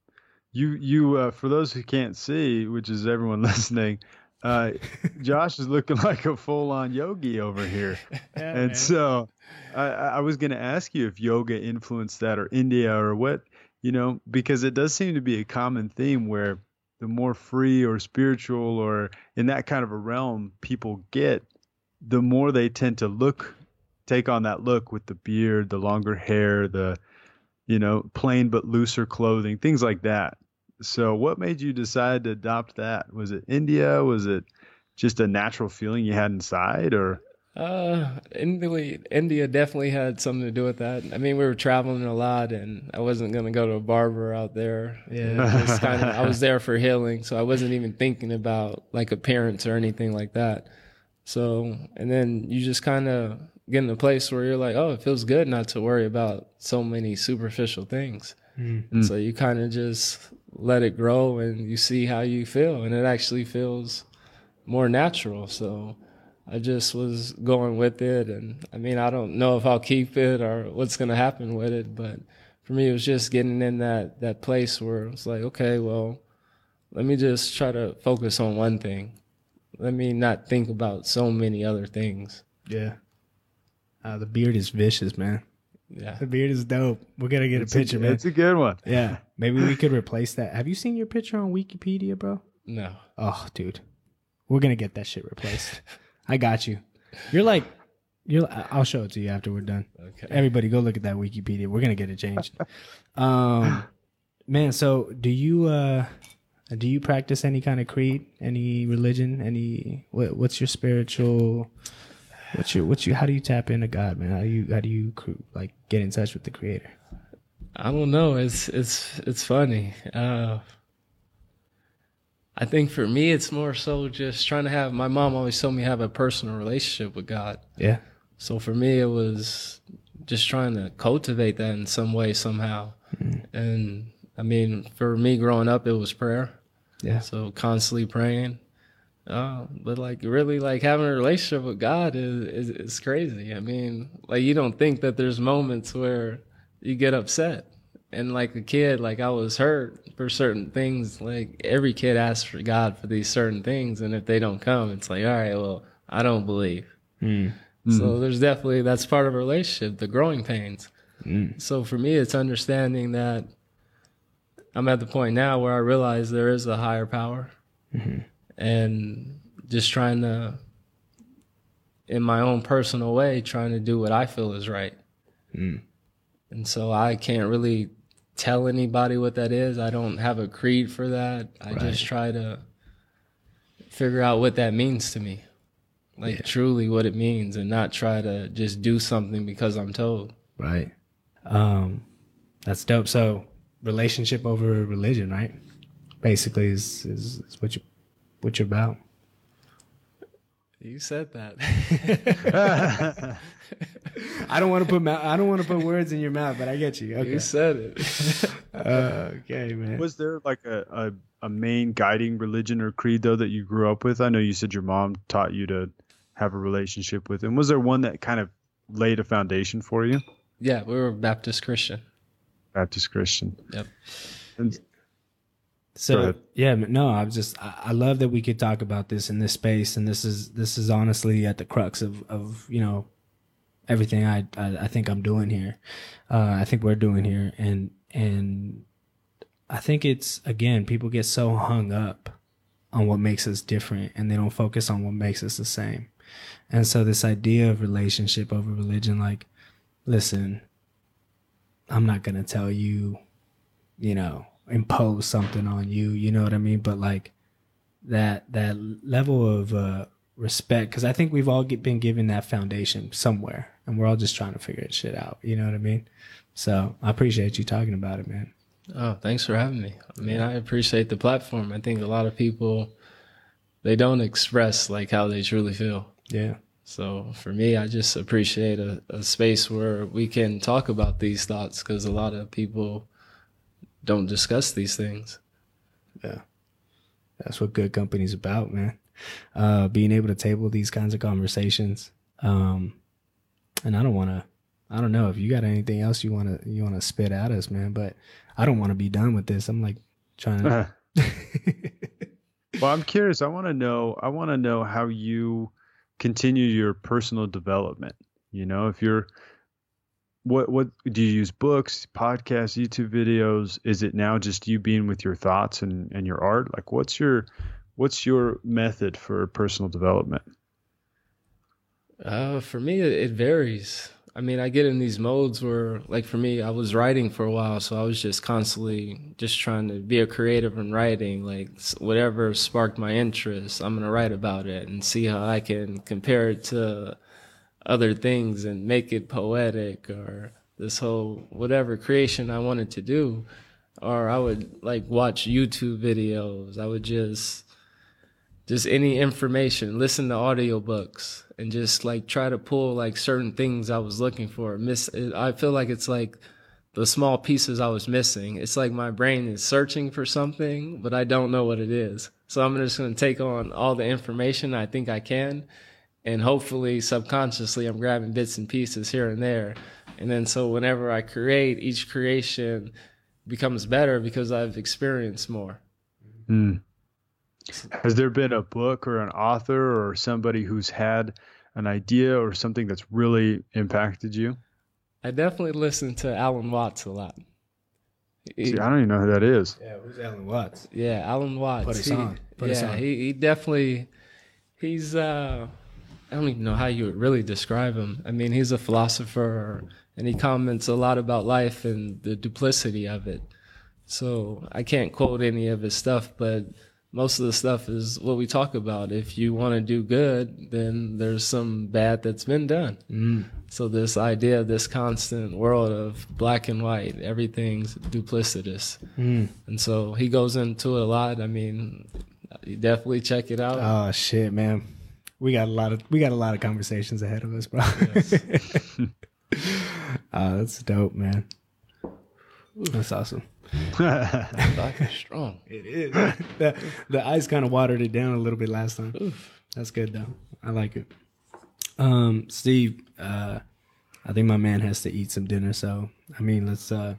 you you uh, for those who can't see, which is everyone listening, uh, Josh is looking like a full on yogi over here, Yeah, and man. so I, I was going to ask you if yoga influenced that or India or what you know because it does seem to be a common theme where the more free or spiritual or in that kind of a realm people get, the more they tend to look take on that look with the beard, the longer hair, the you know, plain but looser clothing, things like that. So, what made you decide to adopt that? Was it India? Was it just a natural feeling you had inside, or Uh, India, India definitely had something to do with that. I mean, we were traveling a lot, and I wasn't gonna go to a barber out there. Yeah. Kind of, I was there for healing, so I wasn't even thinking about like appearance or anything like that. So, and then you just kind of get in a place where you're like, oh, it feels good not to worry about so many superficial things. And so you kind of just let it grow, and you see how you feel, and it actually feels more natural. So. I just was going with it, and I mean, I don't know if I'll keep it or what's going to happen with it, but for me, it was just getting in that that place where it's like, okay, well, let me just try to focus on one thing. Let me not think about so many other things. Yeah. Uh, the beard is vicious, man. Yeah, The beard is dope. We're gonna get it's a picture, a, man. It's a good one. Yeah. Maybe we could replace that. Have you seen your picture on Wikipedia, bro? no, Oh, dude. We're gonna get that shit replaced. I got you. You're like you're I'll show it to you after we're done. okay. Everybody go look at that Wikipedia. We're gonna get it changed. Um man, so do you uh do you practice any kind of creed, any religion, any what, what's your spiritual what's your what's your how do you tap into God, man? How do you how do you like get in touch with the creator? I don't know. It's it's it's funny. Uh, I think for me, it's more so just trying to have. My mom always told me have a personal relationship with God. Yeah. So for me, it was just trying to cultivate that in some way, somehow. And I mean, for me growing up, it was prayer. Yeah. So constantly praying. Uh, but like really, like having a relationship with God is, is is crazy. I mean, like you don't think that there's moments where you get upset. And like a kid, like I was hurt for certain things. Like every kid asks for God for these certain things, and if they don't come, it's like, all right, well, I don't believe. Mm. So there's definitely that's part of a relationship, the growing pains. Mm. So for me, it's understanding that I'm at the point now where I realize there is a higher power, and just trying to, in my own personal way, trying to do what I feel is right. Mm. And so I can't really tell anybody what that is. I don't have a creed for that. I just try to figure out what that means to me. Like truly what it means and not try to just do something because I'm told. Right. Um, that's dope. So relationship over religion, right? Basically, is is, is what you what you're about. You said that. I don't want to put mou- I don't want to put words in your mouth, but I get you. Okay. you said it. Uh, okay, man. Was there like a, a, a main guiding religion or creed though that you grew up with? I know you said your mom taught you to have a relationship with, and was there one that kind of laid a foundation for you? yeah, we were Baptist Christian. Baptist Christian. Yep. And Go So yeah, no, I'm just I, I love that we could talk about this in this space, and this is this is honestly at the crux of of you know everything I I, I think I'm doing here. Uh, I think we're doing here, and and I think it's again people get so hung up on what makes us different, and they don't focus on what makes us the same. And so this idea of relationship over religion, like, listen, I'm not gonna tell you you know impose something on you you know what i mean but like that that level of uh respect because i think we've all get, been given that foundation somewhere and we're all just trying to figure it shit out you know what i mean so i appreciate you talking about it man Oh, thanks for having me. I mean, I appreciate the platform. I think a lot of people they don't express like how they truly feel. Yeah. So for me, I just appreciate a, a space where we can talk about these thoughts because a lot of people don't discuss these things. Yeah. That's what good company's about, man. Uh, being able to table these kinds of conversations. Um, and I don't want to, I don't know if you got anything else you want to, you want to spit at us, man, but I don't want to be done with this. I'm like trying to. well, I'm curious. I want to know, I want to know how you continue your personal development. You know, if you're, what what do you use books podcasts youtube videos? Is it now just you being with your thoughts and and your art? Like what's your what's your method for personal development? Uh for me it, varies. I mean i get in these modes where like for me i was writing for a while so i was just constantly just trying to be a creative in writing like whatever sparked my interest i'm going to write about it and see how i can compare it to other things and make it poetic or this whole whatever creation I wanted to do. Or I would like watch YouTube videos. I would just just any information, listen to audiobooks and just like try to pull like certain things I was looking for. Miss I feel like it's like the small pieces I was missing. It's like my brain is searching for something, but I don't know what it is. So I'm just going to take on all the information I think I can and hopefully subconsciously I'm grabbing bits and pieces here and there. And then so whenever I create, each creation becomes better because I've experienced more. Mm. Has there been a book or an author or somebody who's had an idea or something that's really impacted you? I definitely listen to Alan Watts a lot. See, I don't even know who that is. Yeah, who's Alan Watts? Yeah, Alan Watts. Put us he, on. Put yeah, us on. He, he definitely, he's, uh, I don't even know how you would really describe him. I mean, he's a philosopher and he comments a lot about life and the duplicity of it. So I can't quote any of his stuff, but most of the stuff is what we talk about. If you want to do good, then there's some bad that's been done. Mm. So this idea of this constant world of black and white, everything's duplicitous. Mm. And so he goes into it a lot. I mean, you definitely check it out. Oh shit, man we got a lot of we got a lot of conversations ahead of us, bro. Yes. uh, that's dope, man. That's awesome. Black is strong. It is. the, the ice kind of watered it down a little bit last time. Oof. That's good though. I like it. Um, Steve, uh, I think my man has to eat some dinner, so I mean, let's uh,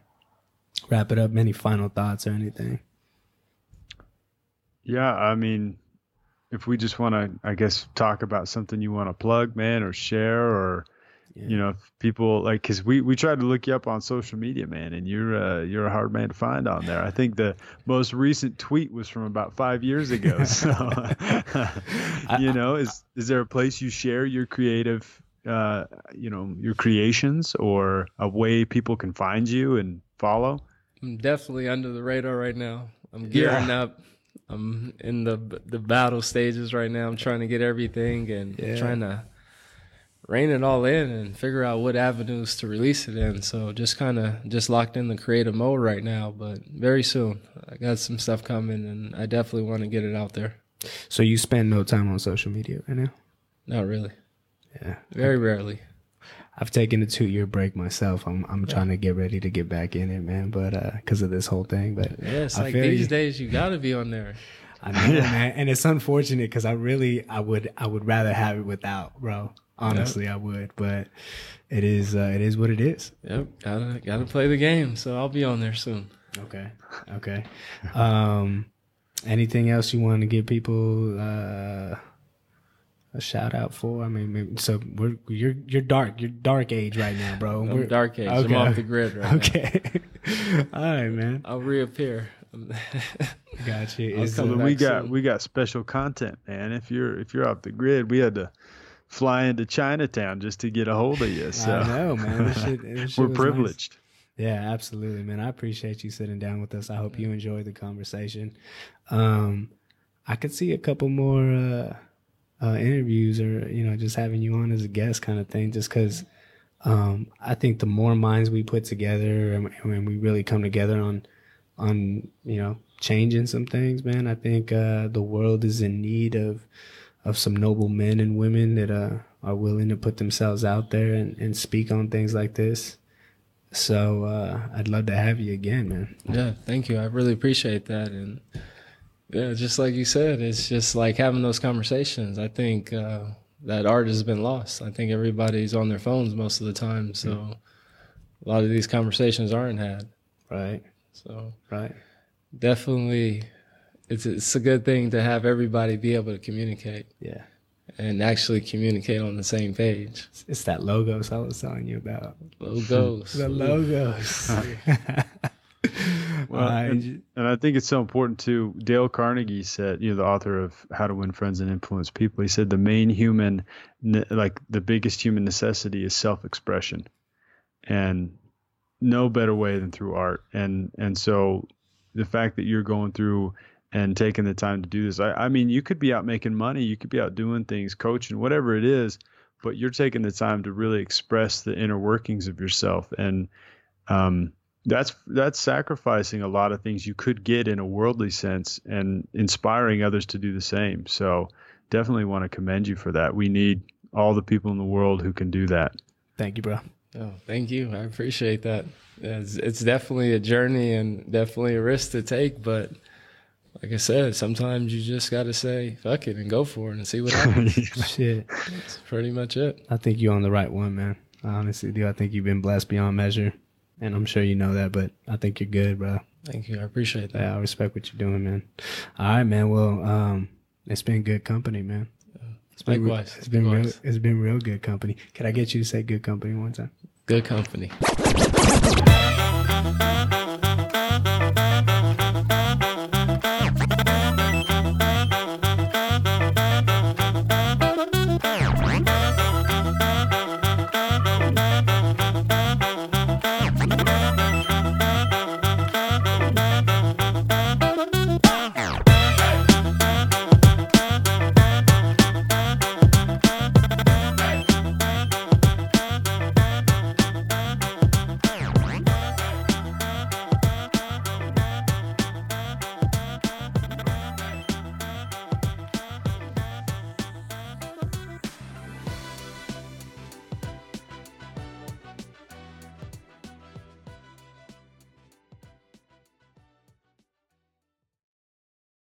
wrap it up. Any final thoughts or anything? Yeah, I mean, if we just want to, I guess, talk about something you want to plug, man, or share, or yeah. you know, people like, cause we we tried to look you up on social media, man, and you're uh, you're a hard man to find on there. I think the most recent tweet was from about five years ago. So, you know, is is there a place you share your creative, uh, you know, your creations, or a way people can find you and follow? I'm definitely under the radar right now. I'm gearing yeah. up I'm in the the battle stages right now. I'm trying to get everything and yeah. trying to rein it all in and figure out what avenues to release it in. So just kind of just locked in the creative mode right now, but very soon I got some stuff coming and I definitely want to get it out there. So you spend no time on social media right now? Not really. Yeah. Very rarely. I've taken a two year break myself. I'm I'm yeah. trying to get ready to get back in it, man. But uh, because of this whole thing, but yeah, it's I like these you. days you got to be on there. I know, man, and it's unfortunate because I really I would I would rather have it without, bro. Honestly, yep. I would, but it is uh, it is what it is. Yep, gotta gotta play the game. So I'll be on there soon. Okay, okay. Um, anything else you want to give people? Uh, a shout out for? I mean, maybe, so we're you're you're dark, you're dark age right now, bro. I'm we're, dark age. Okay. I'm off the grid right okay. All right, man. I'll reappear. gotcha. Is, we got soon. we got special content, man. If you're if you're off the grid, we had to fly into Chinatown just to get a hold of you. So I know, man. This shit, this we're privileged. Nice. Yeah, absolutely, man. I appreciate you sitting down with us. I hope you enjoyed the conversation. Um, I could see a couple more. Uh, uh, interviews or you know just having you on as a guest kind of thing just because um, i think the more minds we put together and, we really come together on on you know changing some things, man. I think uh, the world is in need of of some noble men and women that uh, are willing to put themselves out there and, and speak on things like this. So uh, I'd love to have you again, man. Yeah, thank you. I really appreciate that. And yeah, just like you said, it's just like having those conversations. I think uh, that art has been lost. I think everybody's on their phones most of the time. So a lot of these conversations aren't had. Right, So right. definitely, it's, it's a good thing to have everybody be able to communicate Yeah, and actually communicate on the same page. it's, it's that logos I was telling you about. Logos. The logos. Well, and, and I think it's so important too. Dale Carnegie said, you know, the author of How to Win Friends and Influence People, he said the main human, like the biggest human necessity is self-expression, and no better way than through art. And and so the fact that you're going through and taking the time to do this, I, I mean, you could be out making money, you could be out doing things, coaching, whatever it is, but you're taking the time to really express the inner workings of yourself and um, that's that's sacrificing a lot of things you could get in a worldly sense and inspiring others to do the same. So definitely want to commend you for that. We need all the people in the world who can do that. Thank you, bro. Oh, thank you. I appreciate that. It's, it's definitely a journey and definitely a risk to take, but like I said, sometimes you just got to say fuck it and go for it and see what happens. Shit. That's pretty much it. I think you're on the right one, man. Honestly do. I think you've been blessed beyond measure. And I'm sure you know that, but I think you're good, bro. Thank you. I appreciate that. Yeah, I respect what you're doing, man. All right, man. Well, um, it's been good company, man. It's been, Likewise. it's been real. It's been real good company. Can I get you to say good company one time? Good company.